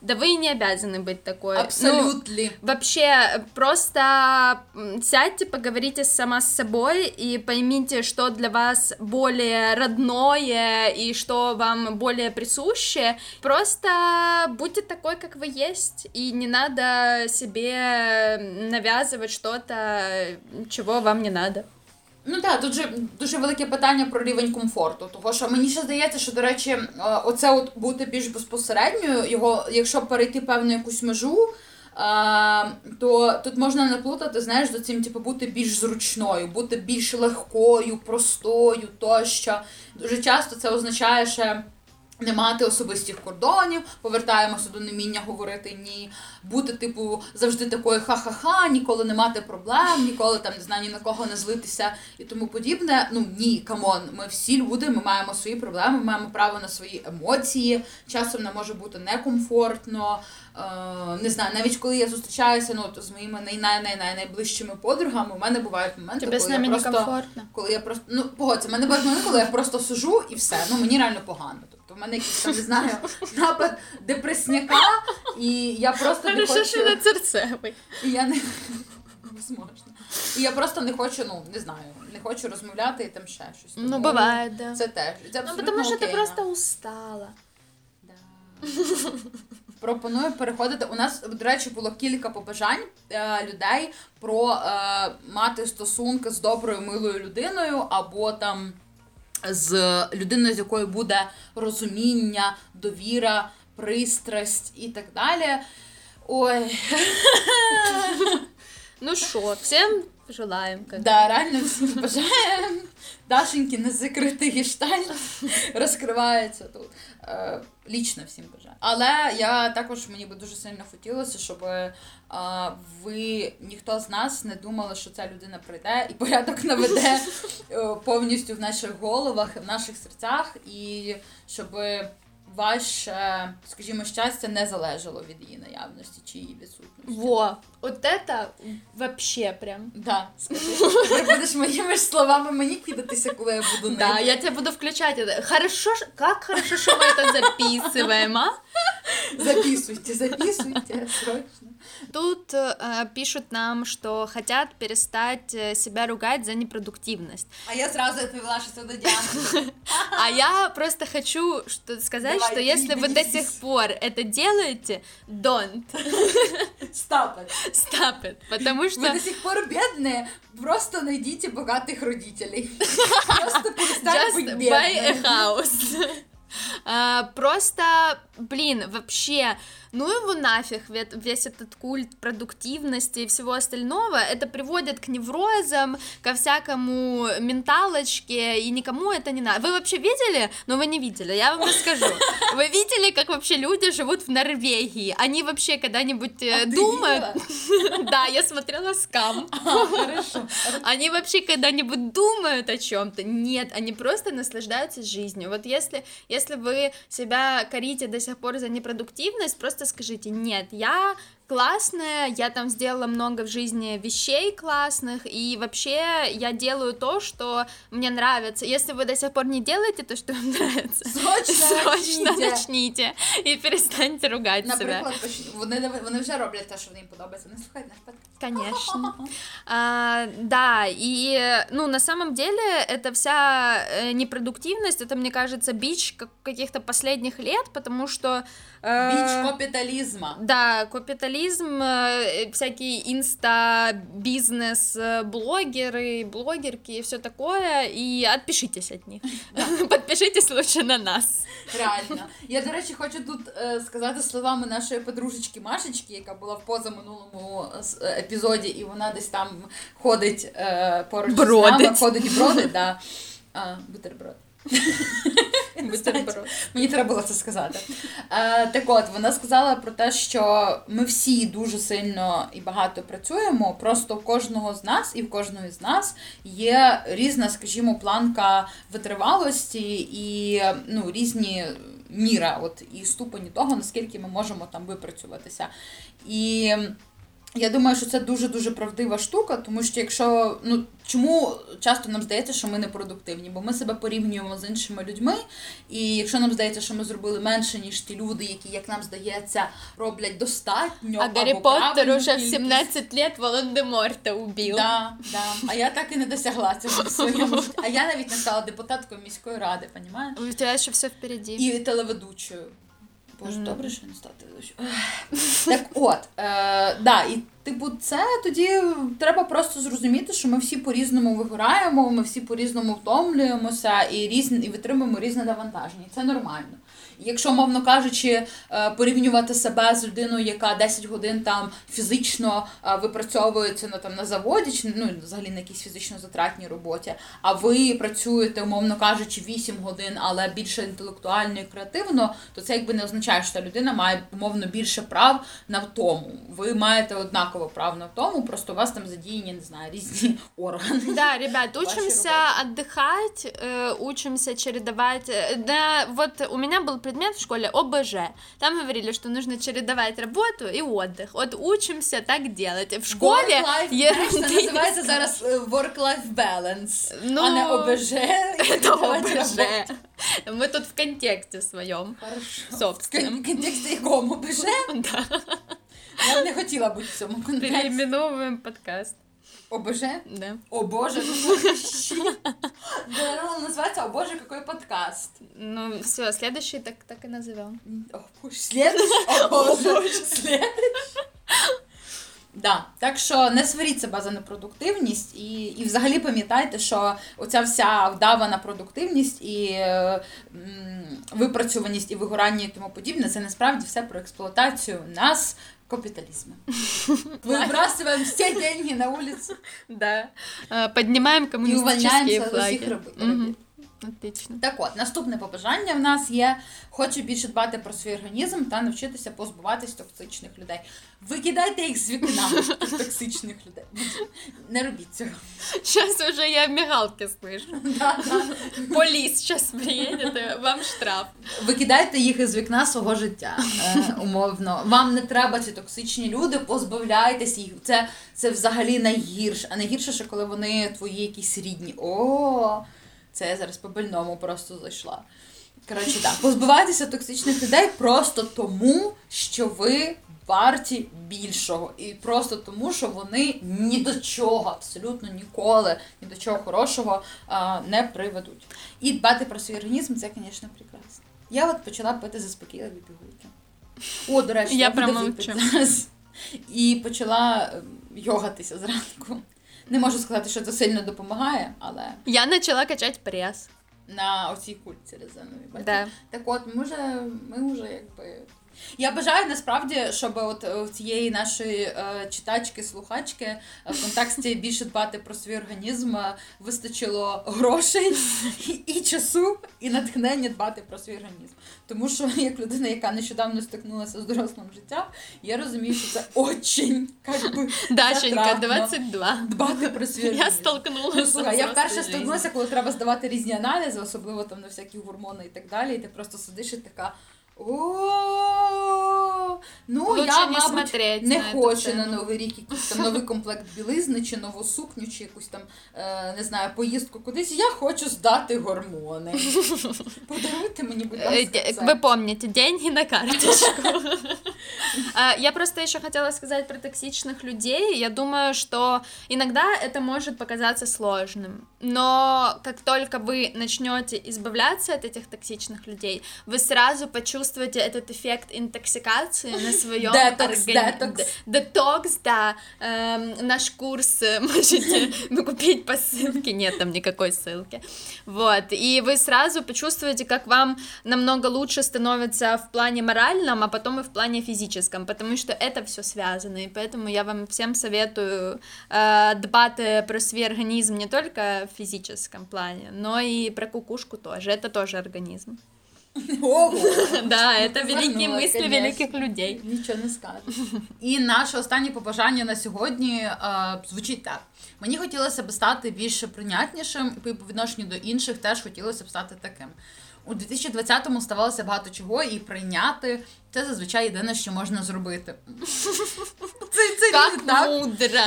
Speaker 3: да вы и не обязаны быть такой. Ну,
Speaker 2: Абсолютно.
Speaker 3: Вообще, просто сядьте, поговорите сама с собой и поймите, что для вас более родное и что вам более присуще. Просто будьте такой, как вы есть, и не надо себе навязывать что-то, чего вам не надо.
Speaker 2: Ну так, тут же дуже велике питання про рівень комфорту. Того що мені ще здається, що до речі, е, оце от бути більш безпосередньою, його, якщо перейти певну якусь межу. е, То тут можна наплутати, знаєш, за цим, типу, бути більш зручною, бути більш легкою, простою тощо. Дуже часто це означає ще не мати особистих кордонів, повертаємося до неміння говорити ні, бути, типу, завжди такою ха-ха-ха, ніколи не мати проблем, ніколи там не знаю, ні на кого не злитися і тому подібне. Ну ні, come on, ми всі люди, ми маємо свої проблеми, ми маємо право на свої емоції. Часом нам може бути некомфортно. Е, не знаю, навіть коли я зустрічаюся ну, з моїми най- най- най- най- найближчими подругами, у мене бувають моменти,
Speaker 3: Тебе
Speaker 2: коли я просто коли я просто ну погодься, мене бувають моменти, коли я просто сижу і все. Ну мені реально погано. Тобто в мене якийсь там не знаю напад депресняка, і я просто не хочу.
Speaker 3: что на Церцевой.
Speaker 2: І я не Возможно. І я просто не хочу, ну не знаю, не хочу розмовляти і там ще щось.
Speaker 3: Ну,
Speaker 2: Тому
Speaker 3: бывает, да.
Speaker 2: Це теж. Це
Speaker 3: Ну, что ты
Speaker 2: окейно.
Speaker 3: просто устала.
Speaker 2: Да. Пропоную переходити. У нас, до речі, було кілька побажань е, людей про е, мати стосунки з доброю милою людиною, або там з людиною, з якою буде розуміння, довіра, пристрасть і так далі. Ой,
Speaker 3: Ну что, всем желаем. Как...
Speaker 2: да, реально всім бажаємо. Дашеньки незакритий гештальт розкривається тут. Е, лічно всім бажаю. Але я також мені би дуже сильно хотілося, щоб е, ви ніхто з нас не думали, що ця людина прийде і порядок наведе е, повністю в наших головах, в наших серцях, і щоб ваше, скажімо, щастя не залежало від її наявності чи її відсутності.
Speaker 3: Во, вот это вообще прям.
Speaker 2: Да, скажи, ти будеш моїми ж словами мені кидатися, коли я буду
Speaker 3: Да,
Speaker 2: ними.
Speaker 3: я тебя буду включать. Это. Хорошо, ж- как хорошо, что мы это записываем, а?
Speaker 2: Записуйте, записуйте, срочно.
Speaker 3: Тут э, пишут нам, что хотят перестать э, себя ругать за непродуктивность.
Speaker 2: А я зразу відповіла, що це до Діани.
Speaker 3: А я просто хочу что сказать,
Speaker 2: Давай,
Speaker 3: что если вы до
Speaker 2: делись.
Speaker 3: сих пор это делаете, don't
Speaker 2: Stop it.
Speaker 3: stop it, потому что
Speaker 2: Ви до сих пор бідні, просто найдите багатих родителей. Просто перестань
Speaker 3: Just
Speaker 2: бути
Speaker 3: buy a
Speaker 2: бідним.
Speaker 3: house. А, просто, блин, вообще, ну его нафиг, ве- весь этот культ продуктивности и всего остального, это приводит к неврозам, ко всякому менталочке, и никому это не надо. Вы вообще видели? Ну, вы не видели, я вам расскажу. Вы видели, как вообще люди живут в Норвегии? Они вообще когда-нибудь э,
Speaker 2: А
Speaker 3: думают... Да, я смотрела скам.
Speaker 2: Хорошо.
Speaker 3: Они вообще когда-нибудь думают о чем-то? Нет, они просто наслаждаются жизнью. Вот если, если вы себя корите до сих пор за непродуктивность, просто скажите, нет, я классная, я там сделала много в жизни вещей классных, и вообще я делаю то, что мне нравится. Если вы до сих пор не делаете то, что вам нравится,
Speaker 2: Срочно
Speaker 3: срочно
Speaker 2: начните.
Speaker 3: и перестаньте ругать себя.
Speaker 2: Наприклад, поч- вони, вони вже роблять те, що їм подобається. Не слухайте наш подкаст.
Speaker 3: Конечно. А, да, и, ну, на самом деле, это вся э, непродуктивность, это, мне кажется, бич как- каких-то последних лет, потому что... э,
Speaker 2: Біч капіталізма.
Speaker 3: Да, капитализм, э, всякие инста-бизнес-блогеры, блогерки и все такое, и отпишитесь от них. Подпишитесь лучше на нас.
Speaker 2: Реально. Я, до речі, хочу тут е, сказати словами нашої подружечки Машечки, яка була в позаминулому е, с- е, епізоді, і вона десь там ходить е, поруч з нами,
Speaker 3: Бродить.
Speaker 2: ходить і бродить, да. А, бутерброд. Мені треба було це сказати. Е, так от, вона сказала про те, що ми всі дуже сильно і багато працюємо. Просто у кожного з нас і в кожної з нас є різна, скажімо, планка витривалості і ну, різні міра, от і ступені того, наскільки ми можемо там випрацюватися. І я думаю, що це дуже дуже правдива штука, тому що якщо ну чому часто нам здається, що ми не продуктивні, бо ми себе порівнюємо з іншими людьми, і якщо нам здається, що ми зробили менше, ніж ті люди, які, як нам здається, роблять достатньо.
Speaker 3: А
Speaker 2: або
Speaker 3: Гаррі Поттер уже в
Speaker 2: кількість.
Speaker 3: 17 лет Волан-де-Морта убил.
Speaker 2: Да, да. А я так і не досягла цього в своєму. А я навіть не стала депутаткою міської ради, понімаєш?
Speaker 3: Тебя еще все впереди.
Speaker 2: І телеведучою. Боже,
Speaker 3: mm.
Speaker 2: добре, що не стати телеведучою. Так от, е, да, і типу, це тоді треба просто зрозуміти, що ми всі по-різному вигораємо, ми всі по-різному втомлюємося і різні, і витримуємо різне навантаження. І Це нормально І Якщо, мовно кажучи, е, порівнювати себе з людиною, яка 10 годин там фізично е, випрацьовується на там на заводі, чи ну взагалі на якійсь фізично затратній роботі, а ви працюєте, умовно кажучи, 8 годин, але більше інтелектуально і креативно, то це якби не означає, що та людина має умовно більше прав на втому. Ви маєте однаково прав на втому, просто у вас там задіяні, не знаю, різні органи.
Speaker 3: Да, ребят,
Speaker 2: Ваши
Speaker 3: учимся
Speaker 2: работы.
Speaker 3: отдыхать, э, учимся чередовать. э, Да, вот у меня был предмет в школе ОБЖ. Там говорили, что нужно чередовать работу и отдых. Вот учимся так делать. В школе
Speaker 2: Work-life, знаєш, це
Speaker 3: ерунды
Speaker 2: називається
Speaker 3: не
Speaker 2: зараз е, work-life balance,
Speaker 3: Ну,
Speaker 2: а не ОБЖ.
Speaker 3: Это
Speaker 2: Давайте
Speaker 3: ОБЖ.
Speaker 2: роботу.
Speaker 3: Мы тут в контексте своем.
Speaker 2: Хорошо. В
Speaker 3: Собственном.
Speaker 2: кон- контексті якому ОБЖ?
Speaker 3: Да.
Speaker 2: Я б не хотіла бути в цьому контексті.
Speaker 3: Переименовываем подкаст.
Speaker 2: ОБЖ?
Speaker 3: Да.
Speaker 2: О боже, ну щит. Наверное, называется «О боже, какой подкаст».
Speaker 3: Ну, все, следующий так, так и назовем.
Speaker 2: О боже, следующий? О боже, следующий. Да, так що не сваріть себе за непродуктивність і, і взагалі пам'ятайте, що оця вся вдавана продуктивність і е, м, випрацьованість і вигорання і тому подібне, це насправді все про експлуатацію нас капіталізму. Выбрасываем все деньги на улицу.
Speaker 3: Да. Э, Поднимаем коммунистические
Speaker 2: флаги. И
Speaker 3: увольняемся
Speaker 2: от всех
Speaker 3: Мгм. Отлично.
Speaker 2: Так от, наступне побажання в нас є: хочу більше дбати про свій організм та навчитися позбуватись токсичних людей. Викидайте їх з вікна, токсичних людей. Не робіть цього.
Speaker 3: Сейчас уже я мигалки слышу.
Speaker 2: Да.
Speaker 3: Полис сейчас вам штраф.
Speaker 2: Викидайте їх із вікна свого життя. Е, умовно. Вам не треба ці токсичні люди, позбавляйтесь їх. Це, це взагалі найгірше. А найгірше, що коли вони твої якісь рідні. О, це я зараз по больному просто зайшла. Коротше, так, позбивайтеся токсичних людей просто тому, що ви варті більшого. І просто тому, що вони ні до чого, абсолютно ніколи, ні до чого хорошого а, не приведуть. І дбати про свій організм це, звісно, прекрасно. Я от почала пити заспокійливі пігулки. О, до речі,
Speaker 3: Я
Speaker 2: буду
Speaker 3: промовчу.
Speaker 2: зараз. І почала ем, йогатися зранку. Не можу сказати, що це сильно допомагає, але
Speaker 3: Я почала качать прес.
Speaker 2: на оцій кульці резиновій.
Speaker 3: Да.
Speaker 2: Так от, ми вже, ми вже якби. Я бажаю насправді, щоб от е, в цієї нашої е, читачки, слухачки е, в контексті більше дбати про свій організм е, вистачило грошей і, і часу, і натхнення дбати про свій організм. Тому що як людина, яка нещодавно стикнулася з дорослим життям, я розумію, що це очень как би,
Speaker 3: Дашенька,
Speaker 2: затратно
Speaker 3: 22.
Speaker 2: дбати про свій
Speaker 3: Я
Speaker 2: організм.
Speaker 3: столкнулась
Speaker 2: Ну,
Speaker 3: с
Speaker 2: слухай, я вперше стикнулася, коли треба здавати різні аналізи, особливо там на всякі гормони і так далі, і ти просто сидиш і така. Ooh. О, ну
Speaker 3: Лучше
Speaker 2: я,
Speaker 3: не
Speaker 2: мабуть,
Speaker 3: смотреть
Speaker 2: не
Speaker 3: на эту
Speaker 2: хочу
Speaker 3: тему.
Speaker 2: на новий рік якийсь там новий комплект білизни, чи нову сукню, чи якусь там е, не знаю, поїздку кудись. Я хочу здати гормони. Подаруйте мені, будь
Speaker 3: Э,
Speaker 2: ласка,
Speaker 3: де-
Speaker 2: це.
Speaker 3: Вы помните, деньги на карточку. А, Я просто еще хотела сказать про токсичных людей. Я думаю, что иногда это может показаться сложным, но как только вы начнете избавляться от этих токсичных людей, вы сразу почувствуете этот эффект интоксикации на своем
Speaker 2: Детокс, детокс.
Speaker 3: Да. Эм, наш курс э, можете купить по ссылке. Нет там никакой ссылки. Вот. И вы сразу почувствуете, как вам намного лучше становится в плане моральном, а потом и в плане физическом, потому что это все связано. И поэтому я вам всем советую э, дбати про свой организм не только в физическом плане, но и про кукушку тоже. Это тоже организм.
Speaker 2: Ого!
Speaker 3: Да, это великі
Speaker 2: мислі
Speaker 3: великих людей.
Speaker 2: Нічого не скажеш. І наше останнє побажання на сьогодні е, звучить так: мені хотілося б стати більш прийнятнішим, і по відношенню до інших теж хотілося б стати таким. У 2020-му ставалося багато чого, і прийняти це зазвичай єдине, що можна зробити. Це, це
Speaker 3: Как
Speaker 2: рілі так,
Speaker 3: мудро.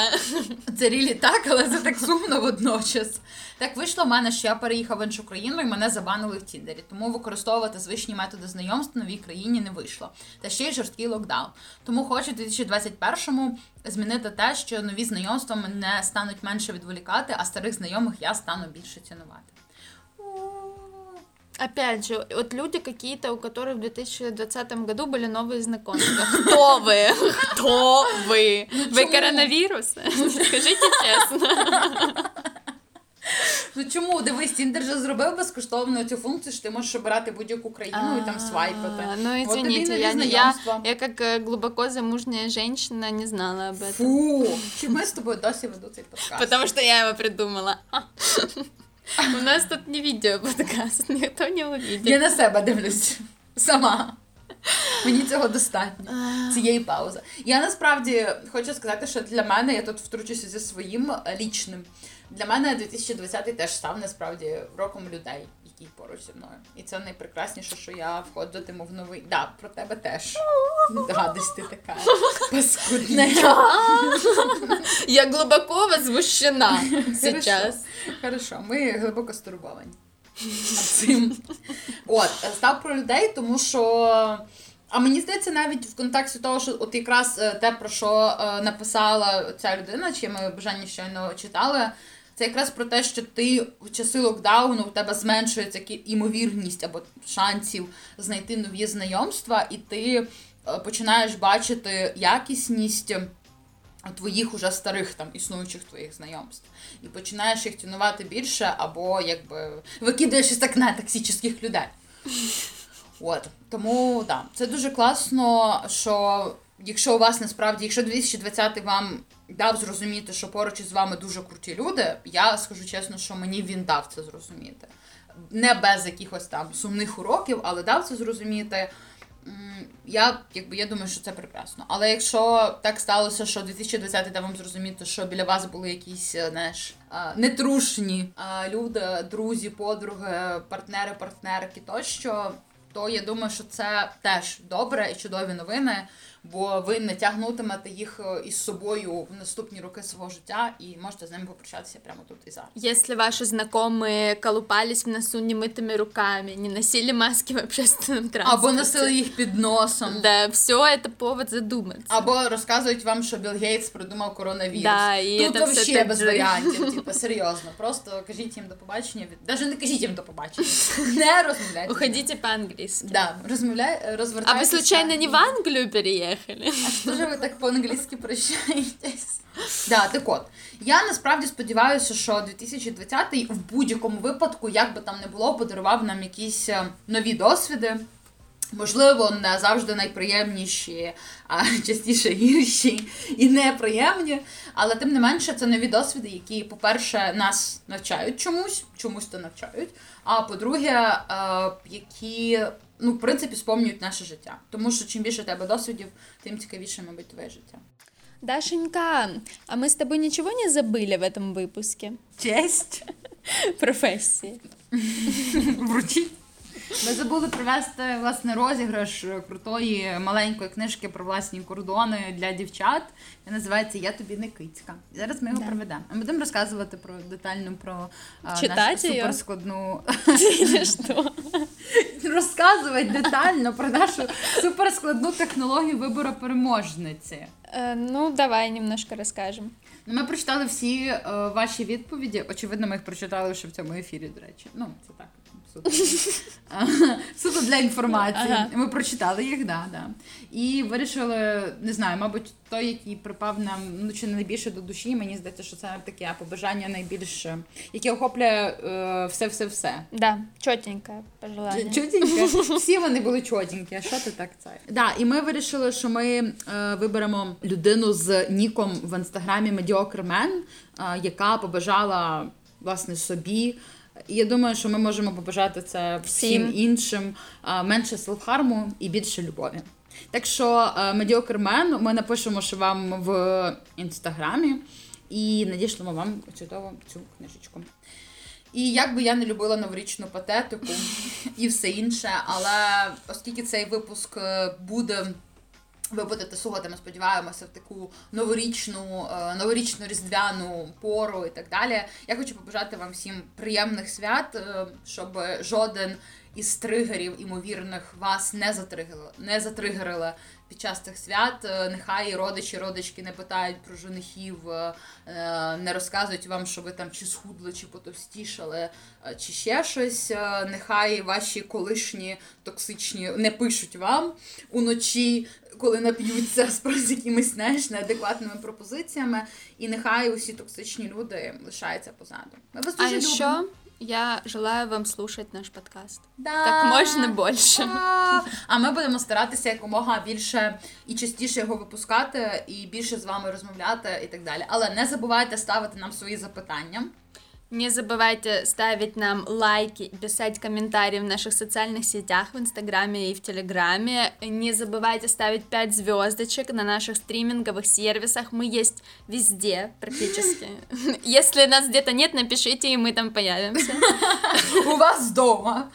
Speaker 2: це рілі так, але це так сумно водночас. Так вийшло в мене, що я переїхав в іншу країну і мене забанили в Тіндері. Тому використовувати звичні методи знайомств в новій країні не вийшло. Та ще й жорсткий локдаун. Тому хочу в 2021-му змінити те, що нові знайомства мене стануть менше відволікати, а старих знайомих я стану більше цінувати.
Speaker 3: Опять же, вот люди какие-то, у которых в 2020 году были новые знакомства. Кто вы? Кто вы? Вы
Speaker 2: чему?
Speaker 3: коронавирус? Скажите честно.
Speaker 2: Ну чому дивись, Тіндер же зробив безкоштовно цю функцію, що ти можеш обирати будь-яку країну і там свайпати.
Speaker 3: А, Ну,
Speaker 2: От тобі
Speaker 3: извините,
Speaker 2: нові
Speaker 3: я, не- я,
Speaker 2: знайомства.
Speaker 3: я как э, глубоко замужняя женщина не знала об этом.
Speaker 2: Фу, чи ми з тобою досі веду цей подкаст?
Speaker 3: Потому что я его придумала. У нас тут не відео подкаст, ніхто не
Speaker 2: Я на себе дивлюсь сама. Мені цього достатньо. Цієї паузи. Я насправді хочу сказати, що для мене я тут втручуся зі своїм лічним. Для мене 2020 теж став насправді роком людей, які поруч зі мною. І це найпрекрасніше, що я входитиму в новий. Да, про тебе теж. Гадость ти така. Паскудна.
Speaker 3: Я глубоко возмущена сейчас.
Speaker 2: Хорошо, ми глибоко стурбовані цим. От, став про людей, тому що. А мені здається, навіть в контексті того, що от якраз е, те, про що е, написала ця людина, чиє ми бажання щойно читали, це якраз про те, що ти в часи локдауну у тебе зменшується імовірність або шансів знайти нові знайомства, і ти е, починаєш бачити якісність твоїх уже старих там існуючих твоїх знайомств. І починаєш їх цінувати більше, або якби викидаєш із окна токсичних людей. От. Тому да, це дуже класно, що якщо у вас насправді, якщо 2020 вам дав зрозуміти, що поруч із вами дуже круті люди, я скажу чесно, що мені він дав це зрозуміти. Не без якихось там сумних уроків, але дав це зрозуміти. Я якби я думаю, що це прекрасно. Але якщо так сталося, що 2020 дав вам зрозуміти, що біля вас були якісь, е, знаєш, нетрушні люди, друзі, подруги, партнери, партнерки тощо, то я думаю, що це теж добре і чудові новини, бо ви не тягнутимете їх е, із собою в наступні роки свого життя і можете з ними попрощатися прямо тут і зараз.
Speaker 3: Если ваши знакомые колупались в носу немытыми руками, не носили маски в общественном транспорте.
Speaker 2: Або носили їх під носом.
Speaker 3: Да, все это повод задуматься.
Speaker 2: Або розказують вам, що Білл Гейтс придумав коронавірус.
Speaker 3: Да, і
Speaker 2: Тут
Speaker 3: це все
Speaker 2: взагалі без
Speaker 3: так же.
Speaker 2: варіантів. Типу, серйозно. Просто кажіть їм до побачення. Від... Даже не кажіть їм до побачення. Не розмовляйте.
Speaker 3: Уходите по-английски.
Speaker 2: Да, розмовляй,
Speaker 3: А
Speaker 2: розвертайтеся.
Speaker 3: вы случайно не в Англию переехали?
Speaker 2: А що ж ви так по-англійськи прощаєтесь? Да, так от. Я насправді сподіваюся, що 2020 в будь-якому випадку, як би там не було, подарував нам якісь е, нові досвіди. Можливо, не завжди найприємніші, а частіше гірші і неприємні. Але тим не менше, це нові досвіди, які, по-перше, нас навчають чомусь, чомусь то навчають. А по-друге, е, які, ну, в принципі, сповнюють наше життя. Тому що чим більше у тебе досвідів, тим цікавіше, мабуть, твоє життя.
Speaker 3: Дашенька, а мы с тобой ничего не забыли в этом выпуске?
Speaker 2: Честь!
Speaker 3: Профессии.
Speaker 2: Вручіть. Ми забули провести власне розіграш крутої маленької книжки про власні кордони для дівчат. Він називається Я тобі не кицька. Зараз ми його
Speaker 3: Да.
Speaker 2: проведемо. Ми будемо розказувати про детально про а, нашу суперскладну розказувати детально про нашу суперскладну технологію вибору переможниці.
Speaker 3: Э, Ну, давай немножко расскажем.
Speaker 2: Ну, Ми прочитали всі е, ваші відповіді. Очевидно, ми їх прочитали ще в цьому ефірі, до речі. Ну, це так. Суто, суто для інформації.
Speaker 3: Ага.
Speaker 2: Ми прочитали їх, да, да. І вирішили, не знаю, мабуть, той, який припав нам ну, чи не найбільше до душі. Мені здається, що це таке побажання найбільше, яке охоплює е, все-все-все.
Speaker 3: Да, четенькое пожелание.
Speaker 2: Чотеньке. Всі вони були чотенькі, а що ти так це? Да, і ми вирішили, що ми е, виберемо людину з ніком в інстаграмі Mediocre Man, е, яка побажала власне собі я думаю, що ми можемо побажати це всім,
Speaker 3: Всім.
Speaker 2: іншим менше селфхарму і більше любові. Так що Медіокр Мен ми напишемо, що вам в інстаграмі, і надішлемо вам чудово цю книжечку. І як би я не любила новорічну патетику і все інше, але оскільки цей випуск е, буде. Ви будете слухати, ми сподіваємося, в таку новорічну, е, новорічну різдвяну пору і так далі. Я хочу побажати вам всім приємних свят, е, щоб жоден із тригерів імовірних вас не затригерили, не затригерили під час цих свят. Е, Нехай родичі, родички не питають про женихів, не розказують вам, що ви там чи схудли, чи потовстішали, чи ще щось. Нехай ваші колишні токсичні не пишуть вам уночі, коли нап'ються з якимись знаєш, неадекватними пропозиціями. І нехай усі токсичні люди лишаються позаду. Ми вас
Speaker 3: А
Speaker 2: любимо.
Speaker 3: еще я желаю вам слушать наш подкаст.
Speaker 2: Да.
Speaker 3: Как можно больше.
Speaker 2: А, А ми будемо старатися якомога більше і частіше його випускати, і більше з вами розмовляти, і так далі. Але не забувайте ставити нам свої запитання.
Speaker 3: Не забывайте ставить нам лайки, писать комментарии в наших социальных сетях, в Инстаграме и в Телеграме. Не забывайте ставить 5 звездочек на наших стриминговых сервисах. Мы есть везде практически. Если нас где-то нет, напишите, и мы там появимся.
Speaker 2: У вас вдома.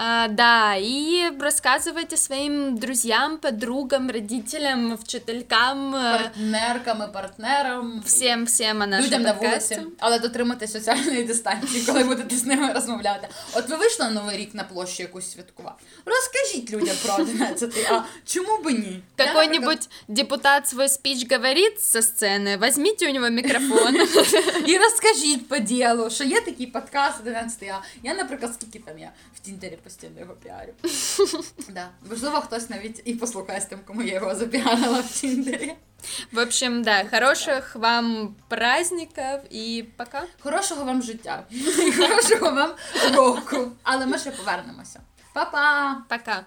Speaker 3: А, да, и рассказывайте своим друзьям, подругам, родителям, вчителькам, э,
Speaker 2: Партнеркам і партнерам.
Speaker 3: всем-всем о нашем
Speaker 2: Людям на
Speaker 3: подкасте.
Speaker 2: вулиці, але дотримуйтесь соціальної дистанції, коли будете з ними розмовляти. От ви вийшли на новий рік на площу якусь святкувати. Розкажіть людям про 11 а чому би ні? Я, наприклад,
Speaker 3: Какой-нибудь депутат свой спич говорит со сцены, возьмите у него микрофон.
Speaker 2: І розкажіть по ділу, що є такий подкаст 11 а Я, наприклад, скільки там я в Тіндері постійно його піарю. да. Можливо, хтось навіть і послухає з тим, кому я його запіарила в Тіндері.
Speaker 3: В общем, да, хороших вам праздников и пока.
Speaker 2: Хорошого вам життя і хорошого вам року. Але ми ще повернемося. Па-па!
Speaker 3: Пока.